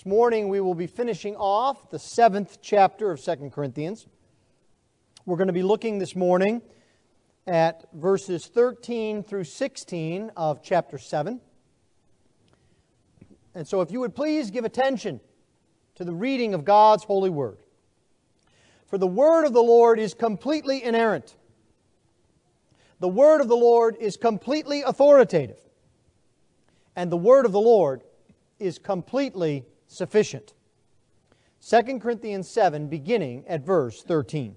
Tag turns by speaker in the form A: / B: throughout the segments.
A: This morning we will be finishing off the seventh chapter of 2 Corinthians. We're going to be looking this morning at verses 13 through 16 of chapter 7. And so, if you would please give attention to the reading of God's holy word. For the word of the Lord is completely inerrant. The word of the Lord is completely authoritative. And the word of the Lord is completely sufficient. 2 Corinthians 7, beginning at verse 13.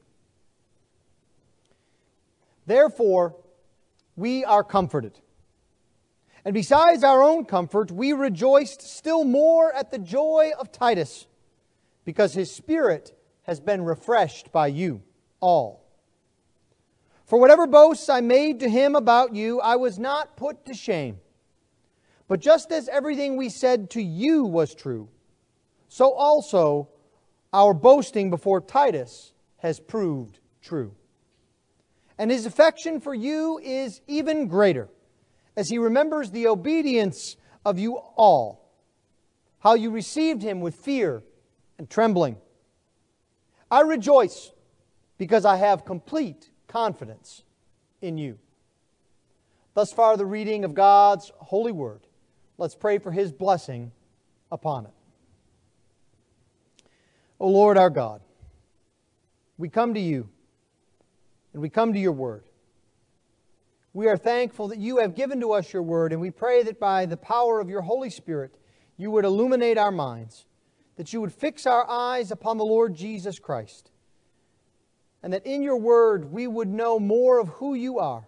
A: Therefore, we are comforted. And besides our own comfort, we rejoiced still more at the joy of Titus, because his spirit has been refreshed by you all. For whatever boasts I made to him about you, I was not put to shame. But just as everything we said to you was true, so also our boasting before Titus has proved true. And his affection for you is even greater, as he remembers the obedience of you all, how you received him with fear and trembling. I rejoice because I have complete confidence in you. Thus far, the reading of God's holy word. Let's pray for his blessing upon it. O Lord our God, we come to you and we come to your word. We are thankful that you have given to us your word, and we pray that by the power of your Holy Spirit, you would illuminate our minds, that you would fix our eyes upon the Lord Jesus Christ, and that in your word we would know more of who you are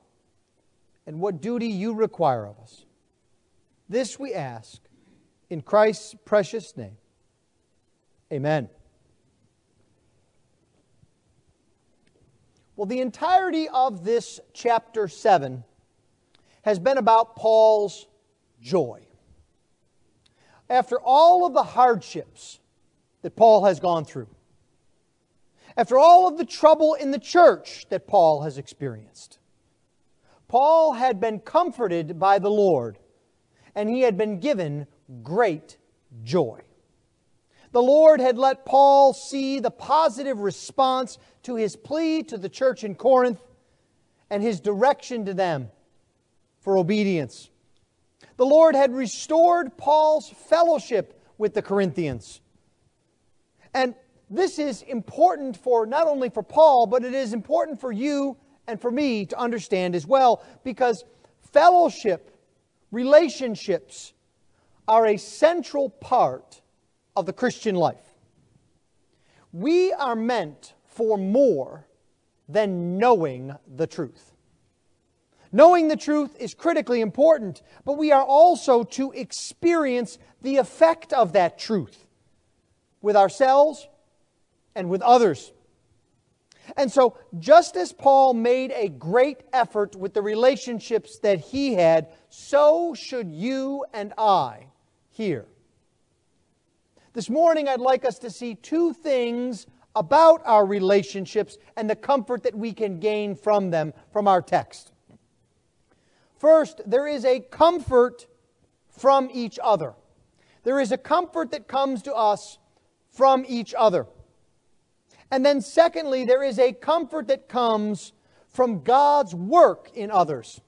A: and what duty you require of us. This we ask in Christ's precious name. Amen. Well, the entirety of this chapter 7 has been about Paul's joy. After all of the hardships that Paul has gone through, after all of the trouble in the church that Paul has experienced, Paul had been comforted by the Lord and he had been given great joy. The Lord had let Paul see the positive response to his plea to the church in Corinth and his direction to them for obedience. The Lord had restored Paul's fellowship with the Corinthians. And this is important for not only for Paul, but it is important for you and for me to understand as well because fellowship relationships are a central part of the Christian life. We are meant for more than knowing the truth. Knowing the truth is critically important, but we are also to experience the effect of that truth with ourselves and with others. And so, just as Paul made a great effort with the relationships that he had, so should you and I here. This morning, I'd like us to see two things about our relationships and the comfort that we can gain from them from our text. First, there is a comfort from each other. There is a comfort that comes to us from each other. And then, secondly, there is a comfort that comes from God's work in others.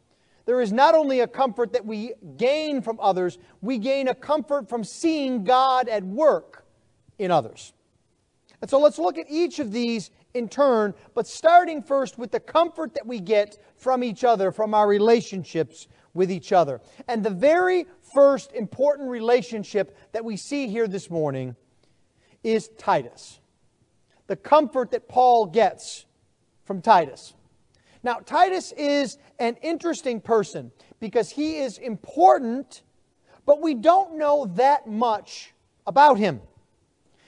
A: There is not only a comfort that we gain from others, we gain a comfort from seeing God at work in others. And so let's look at each of these in turn, but starting first with the comfort that we get from each other, from our relationships with each other. And the very first important relationship that we see here this morning is Titus the comfort that Paul gets from Titus. Now, Titus is an interesting person because he is important, but we don't know that much about him.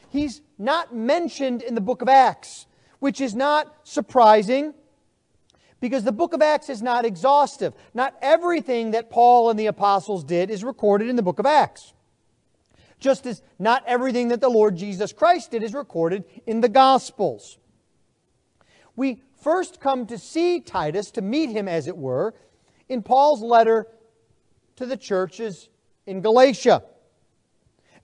A: He's not mentioned in the book of Acts, which is not surprising because the book of Acts is not exhaustive. Not everything that Paul and the apostles did is recorded in the book of Acts just as not everything that the Lord Jesus Christ did is recorded in the Gospels. We first come to see Titus, to meet him, as it were, in Paul's letter to the churches in Galatia.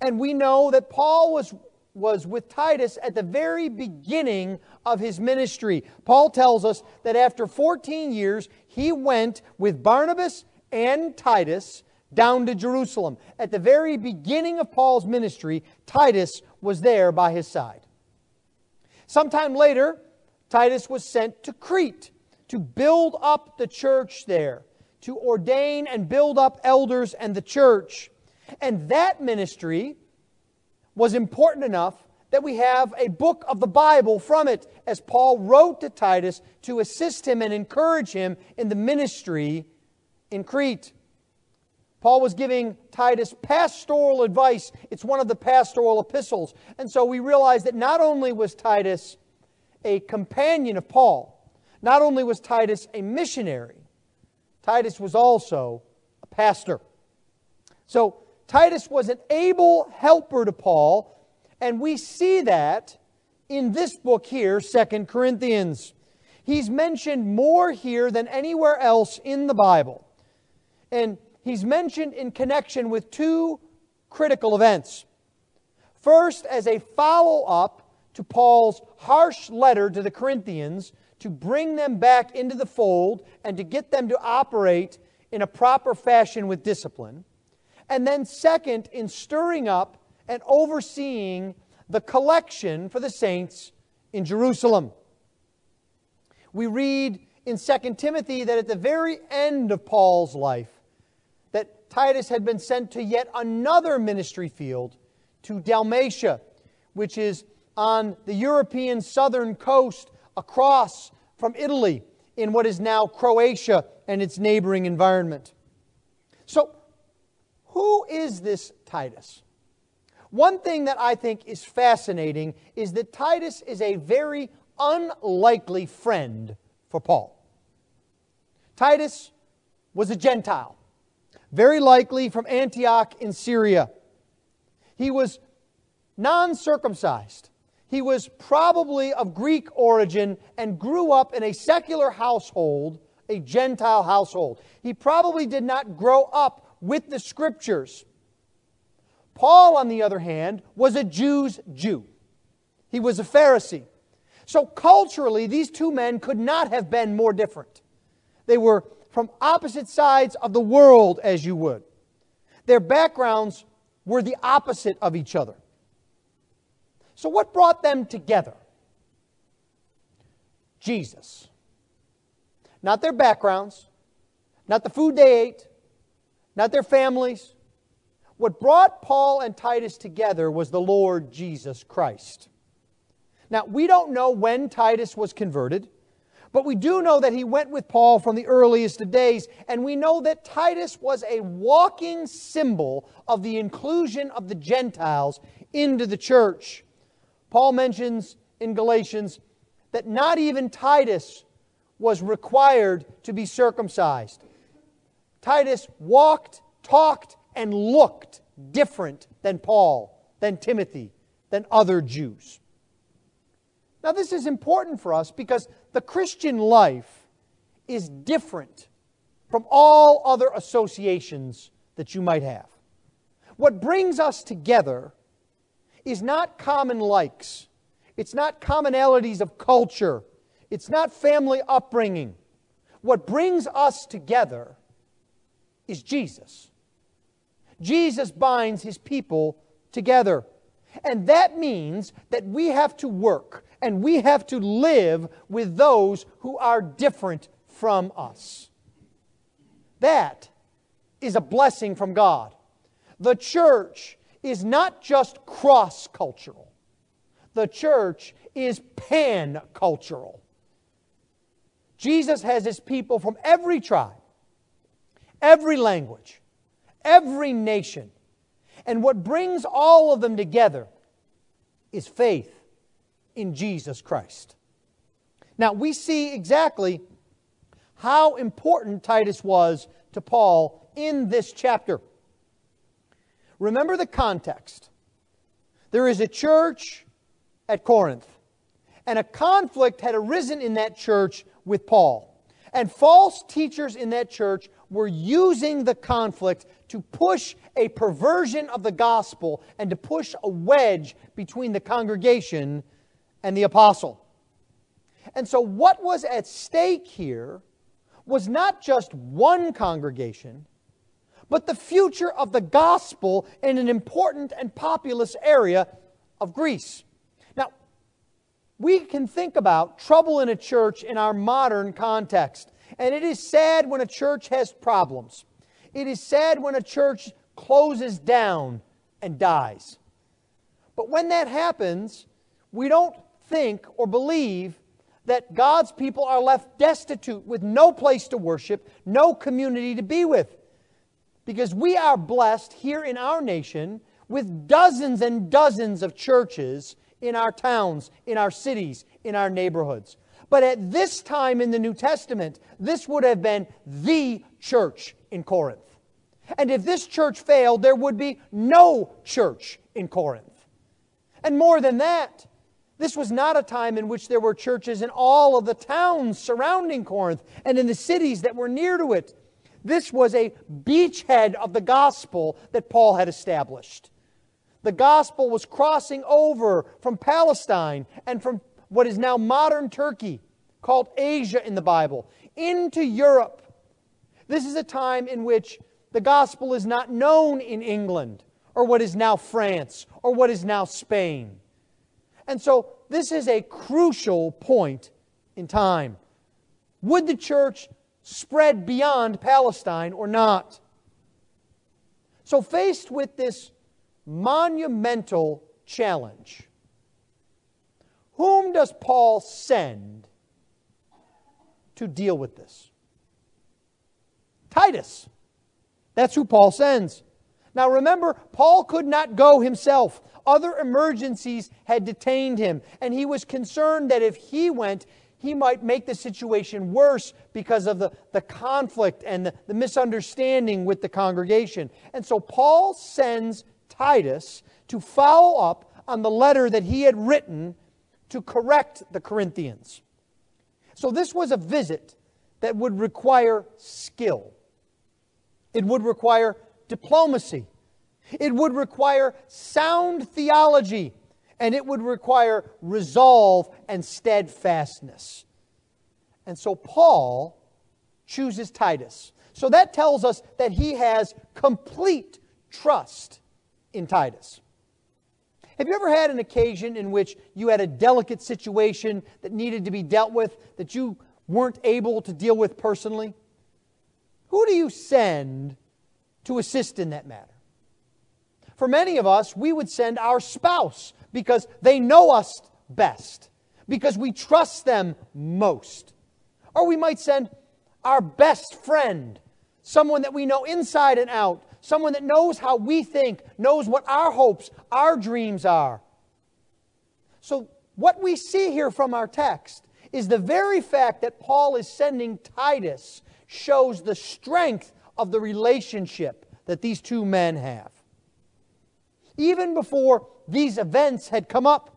A: And we know that Paul was, was with Titus at the very beginning of his ministry. Paul tells us that after 14 years, he went with Barnabas and Titus down to Jerusalem. At the very beginning of Paul's ministry, Titus was there by his side. Sometime later, Titus was sent to Crete to build up the church there, to ordain and build up elders and the church. And that ministry was important enough that we have a book of the Bible from it, as Paul wrote to Titus to assist him and encourage him in the ministry in Crete. Paul was giving Titus pastoral advice. It's one of the pastoral epistles. And so we realize that not only was Titus a companion of Paul, not only was Titus a missionary, Titus was also a pastor. So Titus was an able helper to Paul, and we see that in this book here, Second Corinthians. He's mentioned more here than anywhere else in the Bible. And he's mentioned in connection with two critical events. First, as a follow up to Paul's harsh letter to the Corinthians to bring them back into the fold and to get them to operate in a proper fashion with discipline. And then, second, in stirring up and overseeing the collection for the saints in Jerusalem. We read in 2 Timothy that at the very end of Paul's life, that Titus had been sent to yet another ministry field, to Dalmatia, which is on the European southern coast across from Italy in what is now Croatia and its neighboring environment. So, who is this Titus? One thing that I think is fascinating is that Titus is a very unlikely friend for Paul. Titus was a Gentile, very likely from Antioch in Syria. He was non circumcised. He was probably of Greek origin and grew up in a secular household, a Gentile household. He probably did not grow up with the scriptures. Paul, on the other hand, was a Jew's Jew. He was a Pharisee. So culturally, these two men could not have been more different. They were from opposite sides of the world, as you would. Their backgrounds were the opposite of each other. So, what brought them together? Jesus. Not their backgrounds, not the food they ate, not their families. What brought Paul and Titus together was the Lord Jesus Christ. Now, we don't know when Titus was converted, but we do know that he went with Paul from the earliest of days, and we know that Titus was a walking symbol of the inclusion of the Gentiles into the church. Paul mentions in Galatians that not even Titus was required to be circumcised. Titus walked, talked, and looked different than Paul, than Timothy, than other Jews. Now, this is important for us because the Christian life is different from all other associations that you might have. What brings us together is not common likes, it's not commonalities of culture, it's not family upbringing. What brings us together is Jesus. Jesus binds his people together. And that means that we have to work and we have to live with those who are different from us. That is a blessing from God. The church is not just cross cultural, the church is pan cultural. Jesus has his people from every tribe, every language, every nation. And what brings all of them together is faith in Jesus Christ. Now, we see exactly how important Titus was to Paul in this chapter. Remember the context. There is a church at Corinth, and a conflict had arisen in that church with Paul. And false teachers in that church were using the conflict to push a perversion of the gospel and to push a wedge between the congregation and the apostle. And so, what was at stake here was not just one congregation, but the future of the gospel in an important and populous area of Greece. Now, we can think about trouble in a church in our modern context. And it is sad when a church has problems. It is sad when a church closes down and dies. But when that happens, we don't think or believe that God's people are left destitute with no place to worship, no community to be with. Because we are blessed here in our nation with dozens and dozens of churches in our towns, in our cities, in our neighborhoods. But at this time in the New Testament, this would have been the church in Corinth. And if this church failed, there would be no church in Corinth. And more than that, this was not a time in which there were churches in all of the towns surrounding Corinth and in the cities that were near to it. This was a beachhead of the gospel that Paul had established. The gospel was crossing over from Palestine and from what is now modern Turkey, called Asia in the Bible, into Europe. This is a time in which the gospel is not known in England or what is now France or what is now Spain. And so this is a crucial point in time. Would the church spread beyond Palestine or not? So, faced with this monumental challenge, whom does Paul send to deal with this? Titus. That's who Paul sends. Now remember, Paul could not go himself. Other emergencies had detained him, and he was concerned that if he went, he might make the situation worse because of the, the conflict and the, the misunderstanding with the congregation. And so Paul sends Titus to follow up on the letter that he had written to correct the Corinthians. So this was a visit that would require skill. It would require diplomacy. It would require sound theology. And it would require resolve and steadfastness. And so Paul chooses Titus. So that tells us that he has complete trust in Titus. Have you ever had an occasion in which you had a delicate situation that needed to be dealt with that you weren't able to deal with personally? Who do you send to assist in that matter? For many of us, we would send our spouse because they know us best, because we trust them most. Or we might send our best friend, someone that we know inside and out, someone that knows how we think, knows what our hopes, our dreams are. So, what we see here from our text is the very fact that Paul is sending Titus shows the strength of the relationship that these two men have. Even before these events had come up,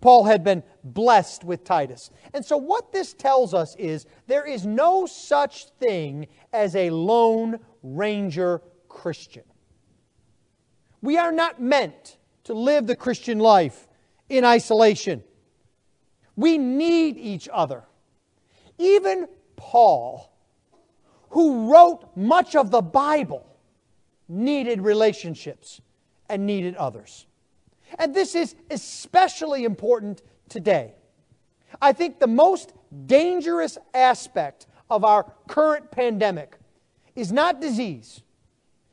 A: Paul had been blessed with Titus. And so, what this tells us is there is no such thing as a lone ranger Christian. We are not meant to live the Christian life in isolation. We need each other. Even Paul, who wrote much of the Bible, needed relationships and needed others. And this is especially important today. I think the most dangerous aspect of our current pandemic is not disease,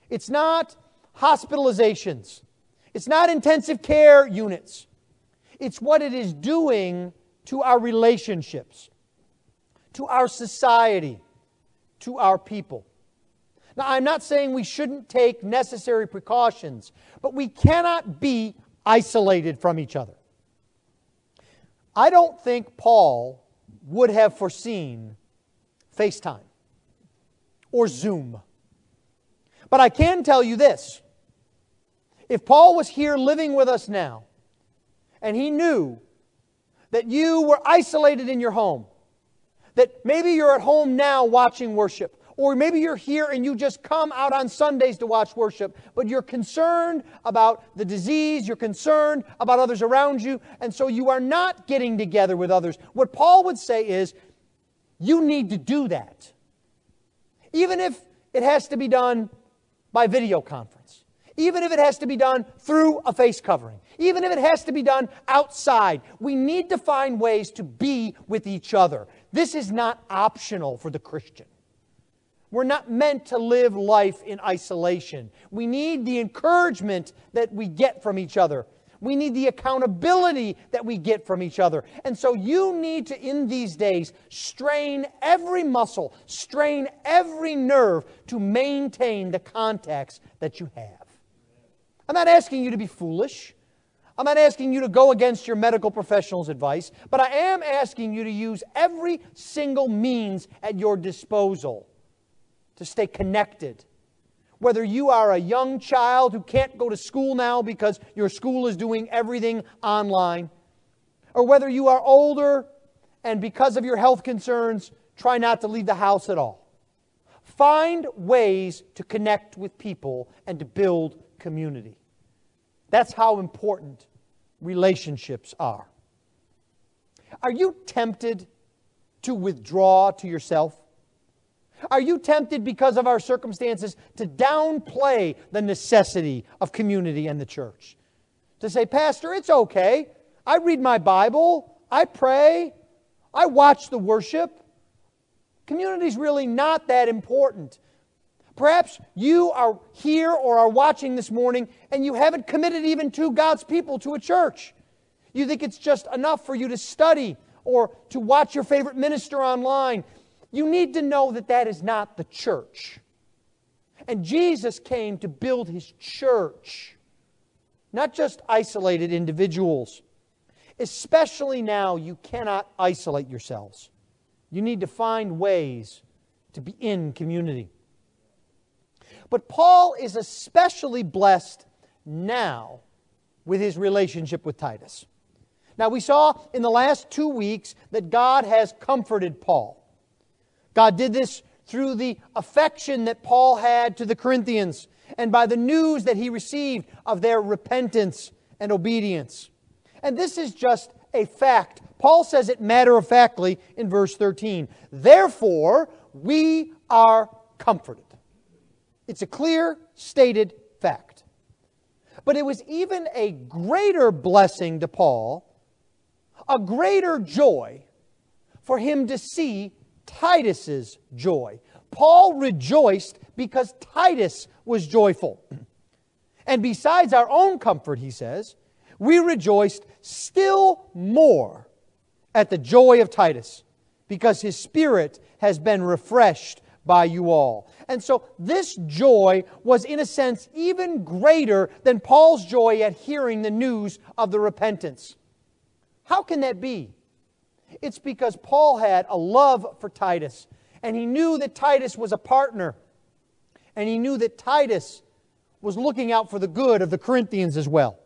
A: it's not hospitalizations. It's not intensive care units. It's what it is doing to our relationships, to our society, to our people. Now, I'm not saying we shouldn't take necessary precautions, but we cannot be isolated from each other. I don't think Paul would have foreseen FaceTime or Zoom but I can tell you this if Paul was here living with us now, and he knew that you were isolated in your home, that maybe you're at home now watching worship, Or maybe you're here and you just come out on Sundays to watch worship, but you're concerned about the disease, you're concerned about others around you, and so you are not getting together with others. What Paul would say is, you need to do that. Even if it has to be done by video conference, even if it has to be done through a face covering, even if it has to be done outside, we need to find ways to be with each other. This is not optional for the Christian. We're not meant to live life in isolation. We need the encouragement that we get from each other. We need the accountability that we get from each other. And so you need to, in these days, strain every muscle, strain every nerve to maintain the contacts that you have. I'm not asking you to be foolish. I'm not asking you to go against your medical professional's advice, but I am asking you to use every single means at your disposal to stay connected. Whether you are a young child who can't go to school now because your school is doing everything online, or whether you are older and because of your health concerns, try not to leave the house at all. Find ways to connect with people and to build community. That's how important relationships are. Are you tempted to withdraw to yourself? Are you tempted because of our circumstances to downplay the necessity of community and the church? To say, Pastor, it's okay. I read my Bible, I pray, I watch the worship. Community is really not that important. Perhaps you are here or are watching this morning and you haven't committed even to God's people to a church. You think it's just enough for you to study or to watch your favorite minister online you need to know that that is not the church. And Jesus came to build his church, not just isolated individuals. Especially now, you cannot isolate yourselves. You need to find ways to be in community. But Paul is especially blessed now with his relationship with Titus. Now, we saw in the last two weeks that God has comforted Paul. God did this through the affection that Paul had to the Corinthians and by the news that he received of their repentance and obedience. And this is just a fact. Paul says it matter of factly in verse 13. Therefore, we are comforted. It's a clear, stated fact. But it was even a greater blessing to Paul, a greater joy for him to see Titus's joy. Paul rejoiced because Titus was joyful. And besides our own comfort, he says, we rejoiced still more at the joy of Titus because his spirit has been refreshed by you all. And so this joy was, in a sense, even greater than Paul's joy at hearing the news of the repentance. How can that be? It's because Paul had a love for Titus, and he knew that Titus was a partner, and he knew that Titus was looking out for the good of the Corinthians as well.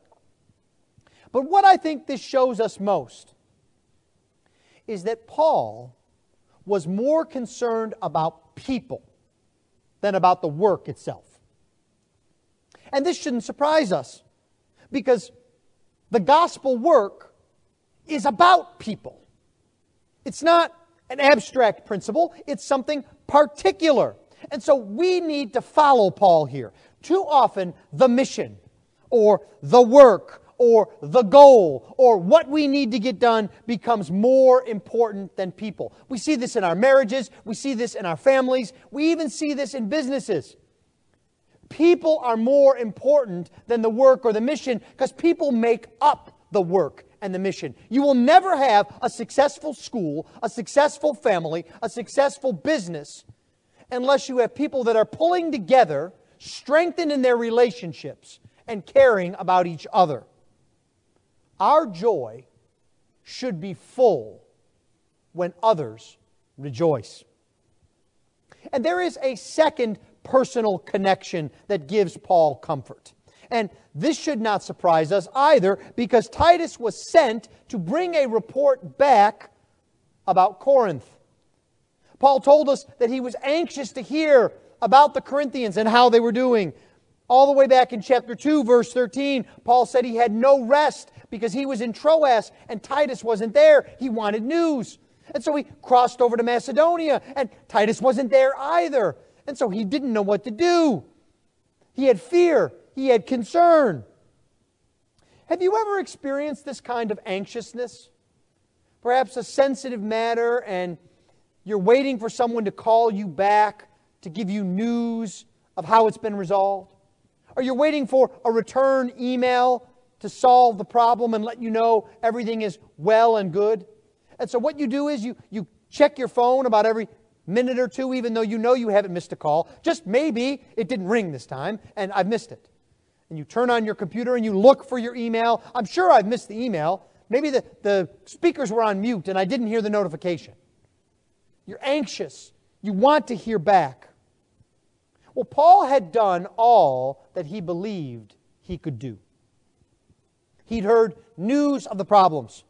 A: But what I think this shows us most is that Paul was more concerned about people than about the work itself. And this shouldn't surprise us because the gospel work is about people. It's not an abstract principle, it's something particular. And so we need to follow Paul here. Too often, the mission or the work or the goal or what we need to get done becomes more important than people. We see this in our marriages, we see this in our families, we even see this in businesses. People are more important than the work or the mission because people make up the work and the mission. You will never have a successful school, a successful family, a successful business unless you have people that are pulling together, strengthened in their relationships, and caring about each other. Our joy should be full when others rejoice. And there is a second personal connection that gives Paul comfort. And this should not surprise us either because Titus was sent to bring a report back about Corinth. Paul told us that he was anxious to hear about the Corinthians and how they were doing. All the way back in chapter 2, verse 13, Paul said he had no rest because he was in Troas and Titus wasn't there. He wanted news. And so he crossed over to Macedonia, and Titus wasn't there either. And so he didn't know what to do. He had fear, he had concern. Have you ever experienced this kind of anxiousness? Perhaps a sensitive matter, and you're waiting for someone to call you back to give you news of how it's been resolved? Or you're waiting for a return email to solve the problem and let you know everything is well and good? And so what you do is you, you check your phone about every minute or two, even though you know you haven't missed a call. Just maybe it didn't ring this time and I've missed it. And you turn on your computer and you look for your email. I'm sure I've missed the email. Maybe the, the speakers were on mute and I didn't hear the notification. You're anxious. You want to hear back. Well, Paul had done all that he believed he could do. He'd heard news of the problems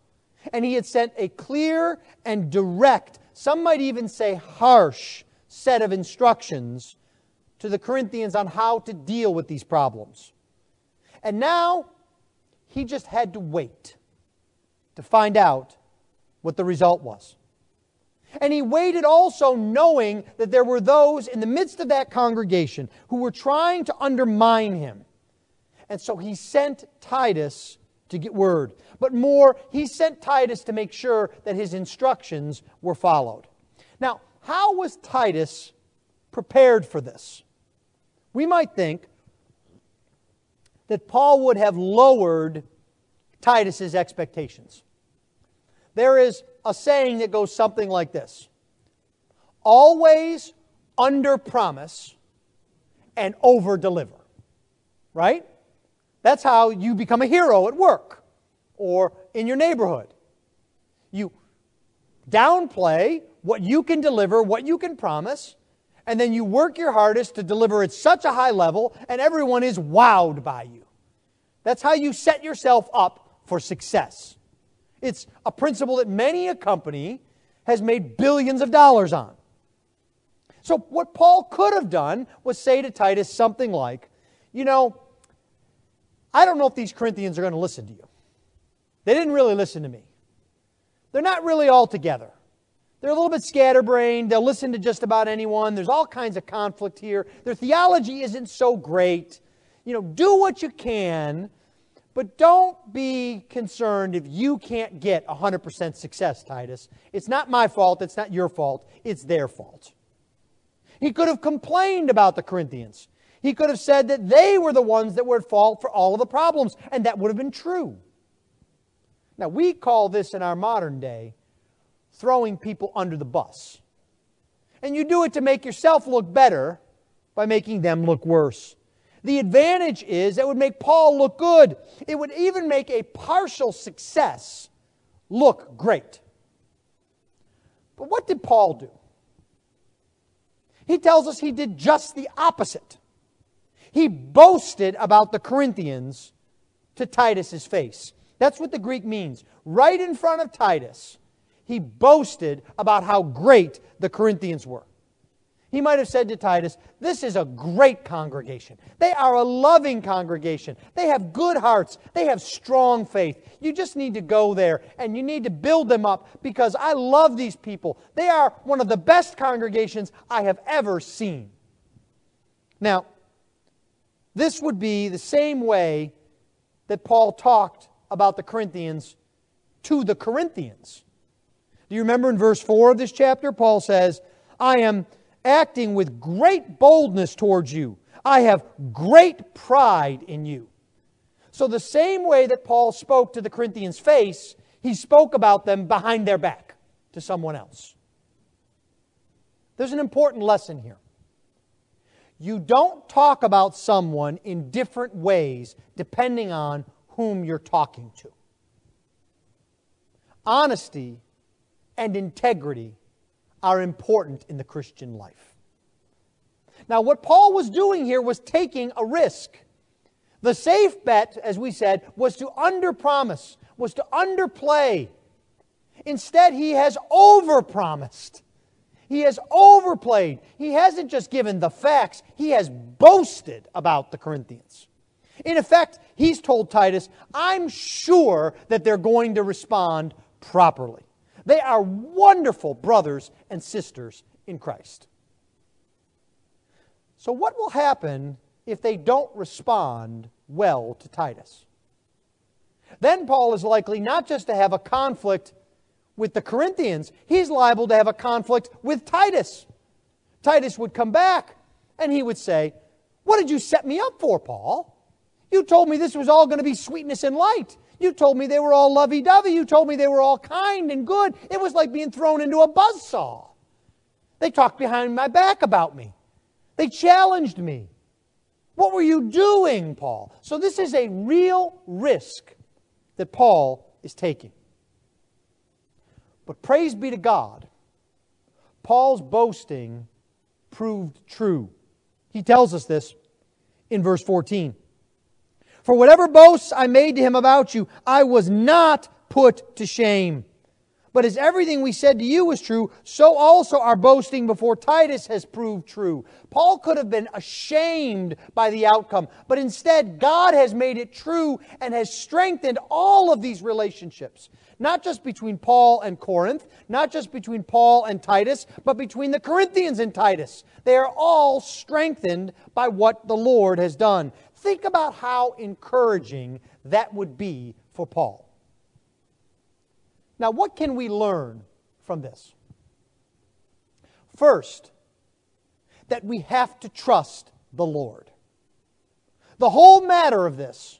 A: and he had sent a clear and direct, some might even say harsh, set of instructions to the Corinthians on how to deal with these problems. And now he just had to wait to find out what the result was. And he waited also knowing that there were those in the midst of that congregation who were trying to undermine him. And so he sent Titus to get word. But more, he sent Titus to make sure that his instructions were followed. Now, how was Titus prepared for this? We might think that Paul would have lowered Titus's expectations. There is a saying that goes something like this Always under promise and over deliver. Right? That's how you become a hero at work or in your neighborhood. You downplay what you can deliver, what you can promise, and then you work your hardest to deliver at such a high level, and everyone is wowed by you. That's how you set yourself up for success. It's a principle that many a company has made billions of dollars on. So, what Paul could have done was say to Titus something like, You know, I don't know if these Corinthians are going to listen to you. They didn't really listen to me. They're not really all together. They're a little bit scatterbrained. They'll listen to just about anyone. There's all kinds of conflict here. Their theology isn't so great. You know, do what you can, but don't be concerned if you can't get 100% success, Titus. It's not my fault. It's not your fault. It's their fault. He could have complained about the Corinthians. He could have said that they were the ones that were at fault for all of the problems, and that would have been true. Now, we call this in our modern day throwing people under the bus. And you do it to make yourself look better by making them look worse. The advantage is it would make Paul look good. It would even make a partial success look great. But what did Paul do? He tells us he did just the opposite. He boasted about the Corinthians to Titus's face. That's what the Greek means. Right in front of Titus, he boasted about how great the Corinthians were. He might have said to Titus, This is a great congregation. They are a loving congregation. They have good hearts. They have strong faith. You just need to go there and you need to build them up because I love these people. They are one of the best congregations I have ever seen. Now, this would be the same way that Paul talked about the Corinthians to the Corinthians. Do you remember in verse 4 of this chapter? Paul says, I am acting with great boldness towards you. I have great pride in you. So, the same way that Paul spoke to the Corinthians' face, he spoke about them behind their back to someone else. There's an important lesson here. You don't talk about someone in different ways depending on whom you're talking to. Honesty and integrity are important in the Christian life. Now, what Paul was doing here was taking a risk. The safe bet, as we said, was to underpromise, was to underplay. Instead, he has overpromised. He has overplayed. He hasn't just given the facts, he has boasted about the Corinthians. In effect, he's told Titus, I'm sure that they're going to respond properly. They are wonderful brothers and sisters in Christ. So, what will happen if they don't respond well to Titus? Then Paul is likely not just to have a conflict with the Corinthians, he's liable to have a conflict with Titus. Titus would come back and he would say, What did you set me up for, Paul? You told me this was all going to be sweetness and light. You told me they were all lovey dovey. You told me they were all kind and good. It was like being thrown into a buzz saw. They talked behind my back about me, they challenged me. What were you doing, Paul? So, this is a real risk that Paul is taking. But praise be to God, Paul's boasting proved true. He tells us this in verse 14. For whatever boasts I made to him about you, I was not put to shame. But as everything we said to you was true, so also our boasting before Titus has proved true. Paul could have been ashamed by the outcome, but instead, God has made it true and has strengthened all of these relationships. Not just between Paul and Corinth, not just between Paul and Titus, but between the Corinthians and Titus. They are all strengthened by what the Lord has done. Think about how encouraging that would be for Paul. Now, what can we learn from this? First, that we have to trust the Lord. The whole matter of this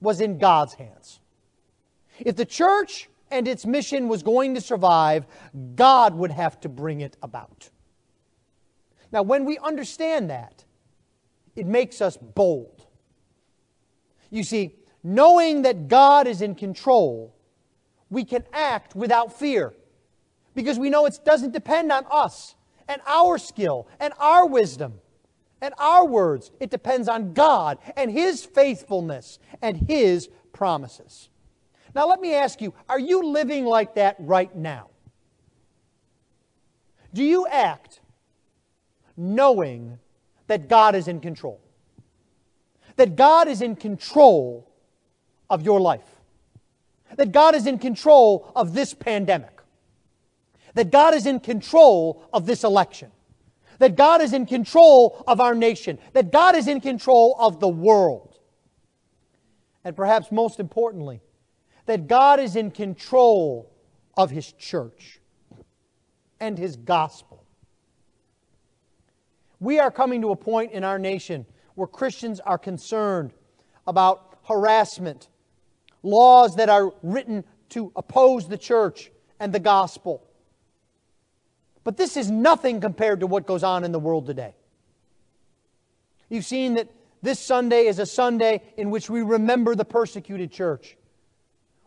A: was in God's hands. If the church and its mission was going to survive, God would have to bring it about. Now, when we understand that, it makes us bold. You see, knowing that God is in control we can act without fear because we know it doesn't depend on us and our skill and our wisdom and our words. It depends on God and His faithfulness and His promises. Now, let me ask you are you living like that right now? Do you act knowing that God is in control? That God is in control of your life? that God is in control of this pandemic, that God is in control of this election, that God is in control of our nation, that God is in control of the world. And perhaps most importantly, that God is in control of His church and His gospel. We are coming to a point in our nation where Christians are concerned about harassment laws that are written to oppose the church and the gospel. But this is nothing compared to what goes on in the world today. You've seen that this Sunday is a Sunday in which we remember the persecuted church,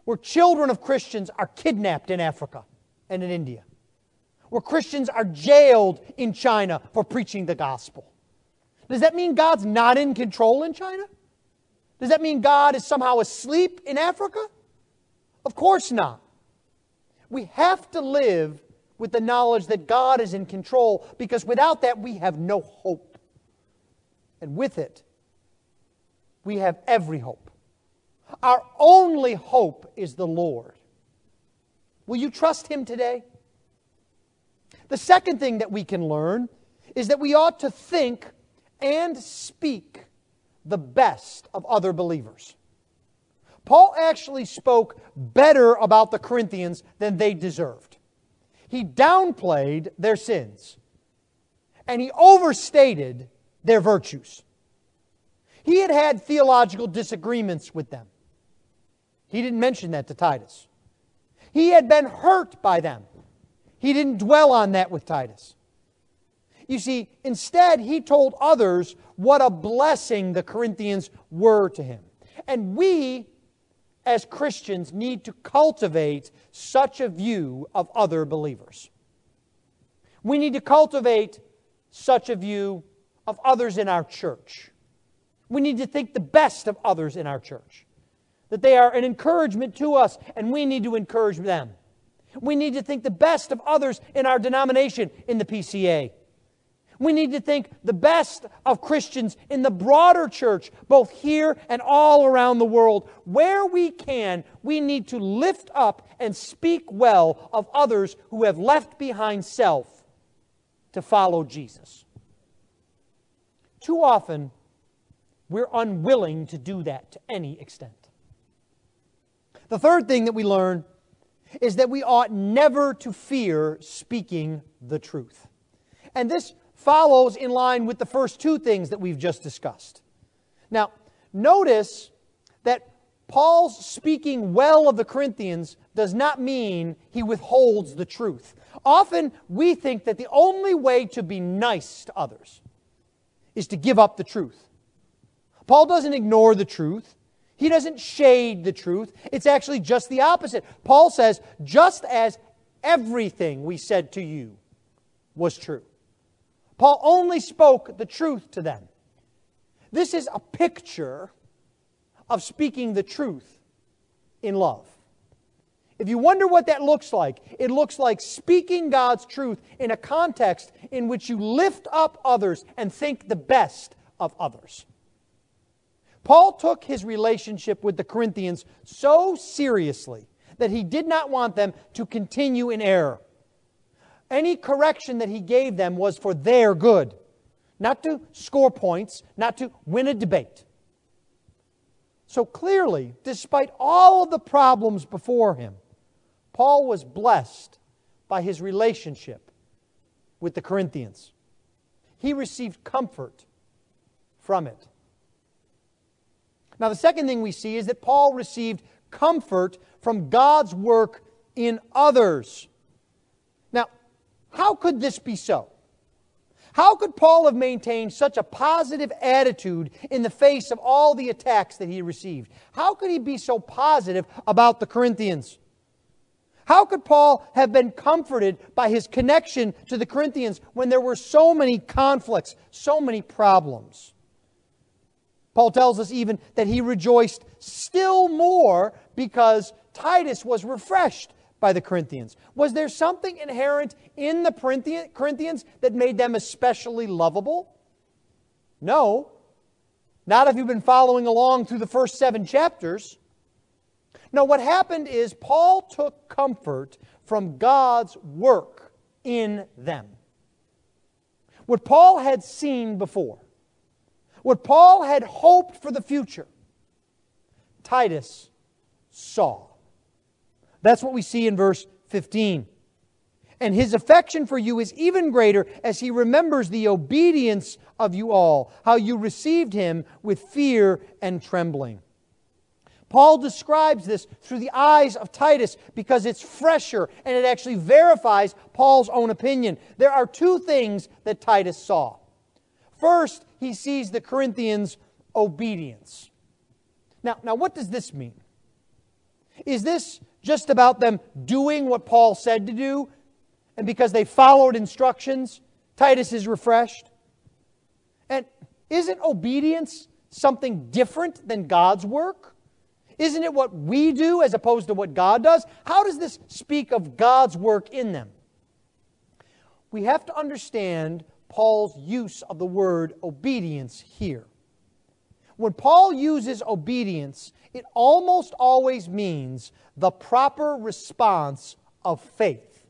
A: where children of Christians are kidnapped in Africa and in India, where Christians are jailed in China for preaching the gospel. Does that mean God's not in control in China? Does that mean God is somehow asleep in Africa? Of course not. We have to live with the knowledge that God is in control because without that we have no hope. And with it, we have every hope. Our only hope is the Lord. Will you trust Him today? The second thing that we can learn is that we ought to think and speak the best of other believers. Paul actually spoke better about the Corinthians than they deserved. He downplayed their sins and he overstated their virtues. He had had theological disagreements with them. He didn't mention that to Titus. He had been hurt by them. He didn't dwell on that with Titus. You see, instead, he told others what a blessing the Corinthians were to him. And we, as Christians, need to cultivate such a view of other believers. We need to cultivate such a view of others in our church. We need to think the best of others in our church, that they are an encouragement to us, and we need to encourage them. We need to think the best of others in our denomination in the PCA. We need to think the best of Christians in the broader church, both here and all around the world. Where we can, we need to lift up and speak well of others who have left behind self to follow Jesus. Too often, we're unwilling to do that to any extent. The third thing that we learn is that we ought never to fear speaking the truth. And this follows in line with the first two things that we've just discussed. Now, notice that Paul's speaking well of the Corinthians does not mean he withholds the truth. Often we think that the only way to be nice to others is to give up the truth. Paul doesn't ignore the truth. He doesn't shade the truth. It's actually just the opposite. Paul says, just as everything we said to you was true. Paul only spoke the truth to them. This is a picture of speaking the truth in love. If you wonder what that looks like, it looks like speaking God's truth in a context in which you lift up others and think the best of others. Paul took his relationship with the Corinthians so seriously that he did not want them to continue in error. Any correction that he gave them was for their good, not to score points, not to win a debate. So clearly, despite all of the problems before him, Paul was blessed by his relationship with the Corinthians. He received comfort from it. Now, the second thing we see is that Paul received comfort from God's work in others. How could this be so? How could Paul have maintained such a positive attitude in the face of all the attacks that he received? How could he be so positive about the Corinthians? How could Paul have been comforted by his connection to the Corinthians when there were so many conflicts, so many problems? Paul tells us even that he rejoiced still more because Titus was refreshed by the Corinthians. Was there something inherent in the Corinthians that made them especially lovable? No. Not if you've been following along through the first seven chapters. No, what happened is Paul took comfort from God's work in them. What Paul had seen before what Paul had hoped for the future, Titus saw. That's what we see in verse 15. And his affection for you is even greater as he remembers the obedience of you all, how you received him with fear and trembling. Paul describes this through the eyes of Titus because it's fresher and it actually verifies Paul's own opinion. There are two things that Titus saw. First, he sees the Corinthians' obedience. Now, now, what does this mean? Is this just about them doing what Paul said to do? And because they followed instructions, Titus is refreshed? And isn't obedience something different than God's work? Isn't it what we do as opposed to what God does? How does this speak of God's work in them? We have to understand Paul's use of the word obedience here. When Paul uses obedience, it almost always means the proper response of faith.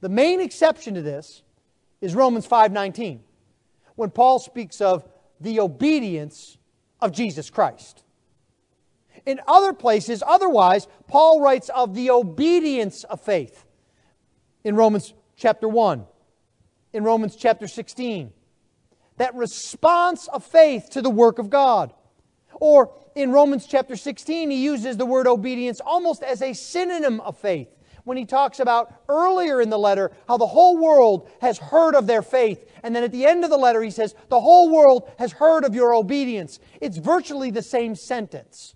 A: The main exception to this is Romans 5:19, when Paul speaks of the obedience of Jesus Christ. In other places, otherwise, Paul writes of the obedience of faith. In Romans chapter 1, in Romans chapter 16. That response of faith to the work of God. Or in Romans chapter 16, he uses the word obedience almost as a synonym of faith when he talks about earlier in the letter how the whole world has heard of their faith. And then at the end of the letter, he says, The whole world has heard of your obedience. It's virtually the same sentence.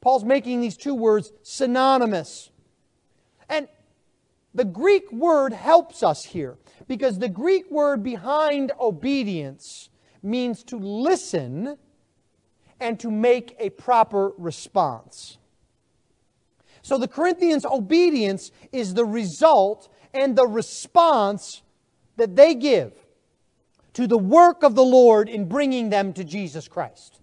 A: Paul's making these two words synonymous. And the Greek word helps us here because the Greek word behind obedience means to listen and to make a proper response. So the Corinthians' obedience is the result and the response that they give to the work of the Lord in bringing them to Jesus Christ.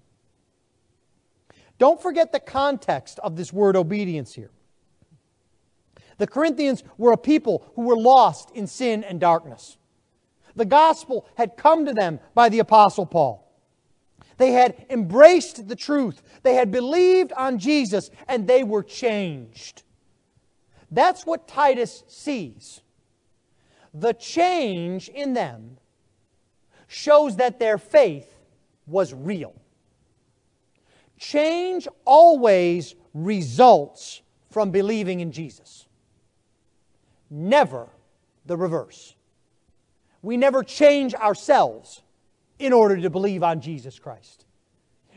A: Don't forget the context of this word obedience here. The Corinthians were a people who were lost in sin and darkness. The gospel had come to them by the Apostle Paul. They had embraced the truth. They had believed on Jesus and they were changed. That's what Titus sees. The change in them shows that their faith was real. Change always results from believing in Jesus, never the reverse. We never change ourselves in order to believe on Jesus Christ.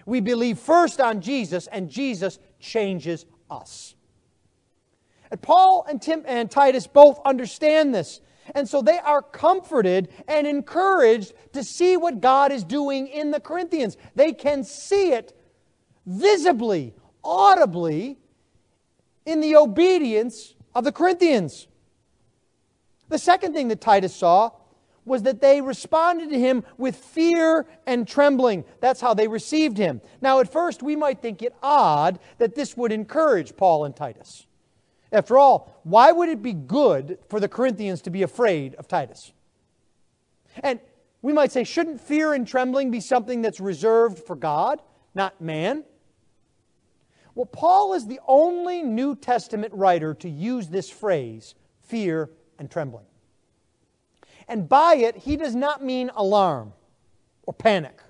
A: We believe first on Jesus, and Jesus changes us. And Paul and, Tim, and Titus both understand this. And so they are comforted and encouraged to see what God is doing in the Corinthians. They can see it visibly, audibly, in the obedience of the Corinthians. The second thing that Titus saw was that they responded to him with fear and trembling. That's how they received him. Now, at first, we might think it odd that this would encourage Paul and Titus. After all, why would it be good for the Corinthians to be afraid of Titus? And we might say, shouldn't fear and trembling be something that's reserved for God, not man? Well, Paul is the only New Testament writer to use this phrase, fear and trembling. And by it, he does not mean alarm or panic.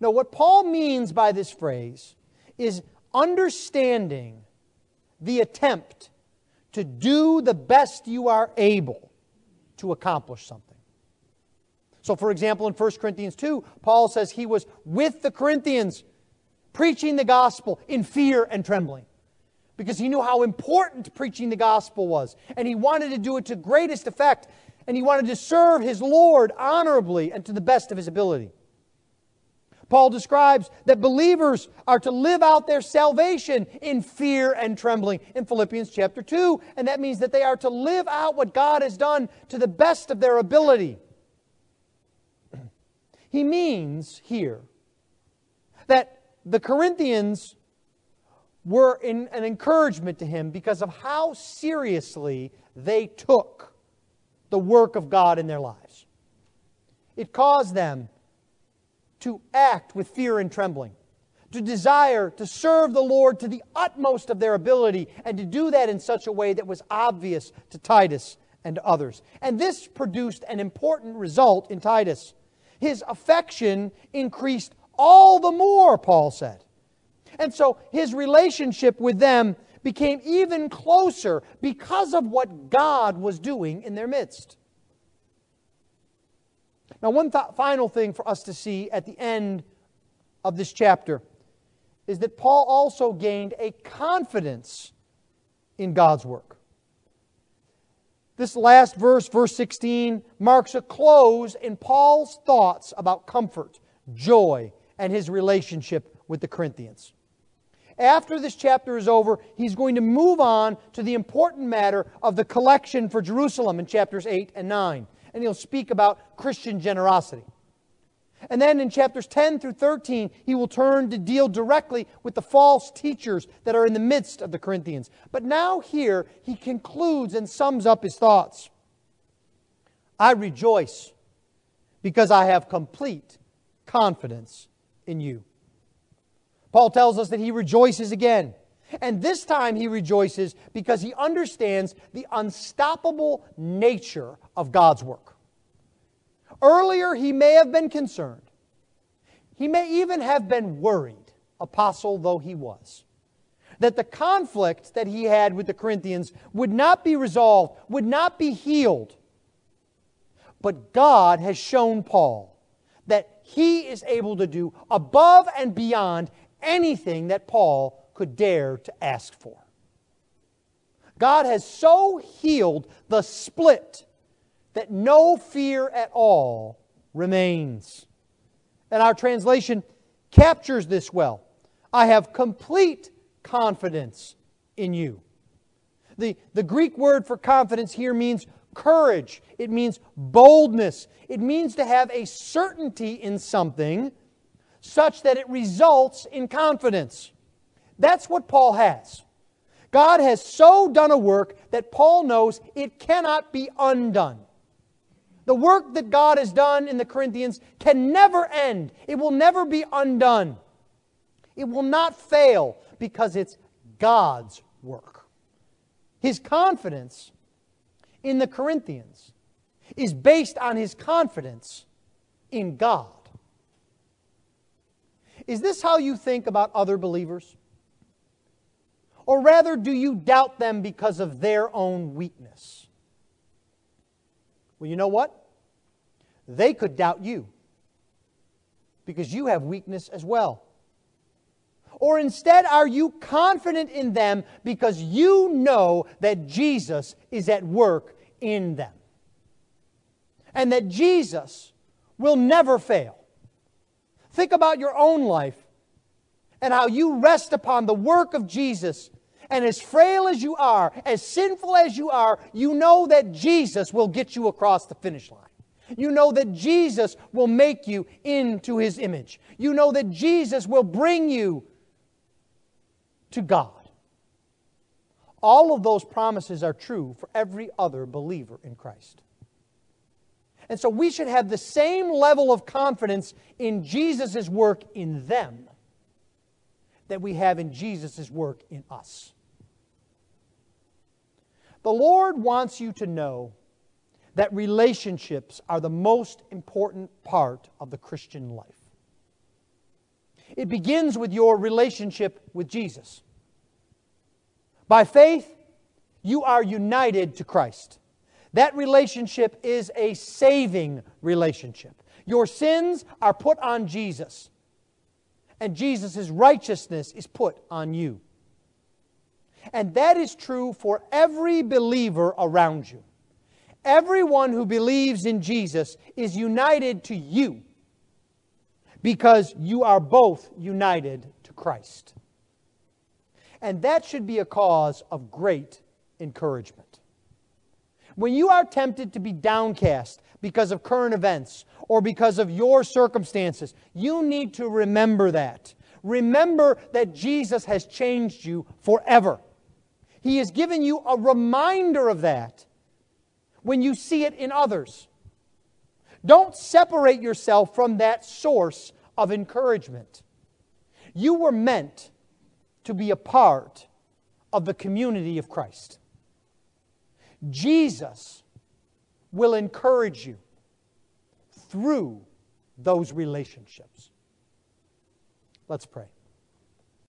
A: No, what Paul means by this phrase is understanding the attempt to do the best you are able to accomplish something. So, for example, in 1 Corinthians 2, Paul says he was with the Corinthians preaching the gospel in fear and trembling because he knew how important preaching the gospel was. And he wanted to do it to greatest effect and he wanted to serve his Lord honorably and to the best of his ability. Paul describes that believers are to live out their salvation in fear and trembling in Philippians chapter 2, and that means that they are to live out what God has done to the best of their ability. He means here that the Corinthians were an encouragement to him because of how seriously they took the work of God in their lives. It caused them to act with fear and trembling, to desire to serve the Lord to the utmost of their ability, and to do that in such a way that was obvious to Titus and others. And this produced an important result in Titus. His affection increased all the more, Paul said. And so his relationship with them became even closer because of what God was doing in their midst. Now, one th- final thing for us to see at the end of this chapter is that Paul also gained a confidence in God's work. This last verse, verse 16, marks a close in Paul's thoughts about comfort, joy, and his relationship with the Corinthians after this chapter is over, he's going to move on to the important matter of the collection for Jerusalem in chapters 8 and 9. And he'll speak about Christian generosity. And then in chapters 10 through 13, he will turn to deal directly with the false teachers that are in the midst of the Corinthians. But now, here, he concludes and sums up his thoughts. I rejoice because I have complete confidence in you. Paul tells us that he rejoices again. And this time he rejoices because he understands the unstoppable nature of God's work. Earlier, he may have been concerned. He may even have been worried, apostle though he was, that the conflict that he had with the Corinthians would not be resolved, would not be healed. But God has shown Paul that he is able to do above and beyond anything that Paul could dare to ask for. God has so healed the split that no fear at all remains. And our translation captures this well. I have complete confidence in you. The, the Greek word for confidence here means courage, it means boldness, it means to have a certainty in something such that it results in confidence. That's what Paul has. God has so done a work that Paul knows it cannot be undone. The work that God has done in the Corinthians can never end, it will never be undone. It will not fail because it's God's work. His confidence in the Corinthians is based on his confidence in God. Is this how you think about other believers? Or rather, do you doubt them because of their own weakness? Well, you know what? They could doubt you because you have weakness as well. Or instead, are you confident in them because you know that Jesus is at work in them? And that Jesus will never fail. Think about your own life and how you rest upon the work of Jesus. And as frail as you are, as sinful as you are, you know that Jesus will get you across the finish line. You know that Jesus will make you into his image. You know that Jesus will bring you to God. All of those promises are true for every other believer in Christ. And so we should have the same level of confidence in Jesus' work in them that we have in Jesus' work in us. The Lord wants you to know that relationships are the most important part of the Christian life. It begins with your relationship with Jesus. By faith, you are united to Christ. That relationship is a saving relationship. Your sins are put on Jesus, and Jesus' righteousness is put on you. And that is true for every believer around you. Everyone who believes in Jesus is united to you because you are both united to Christ. And that should be a cause of great encouragement. When you are tempted to be downcast because of current events or because of your circumstances, you need to remember that. Remember that Jesus has changed you forever. He has given you a reminder of that when you see it in others. Don't separate yourself from that source of encouragement. You were meant to be a part of the community of Christ. Jesus will encourage you through those relationships. Let's pray.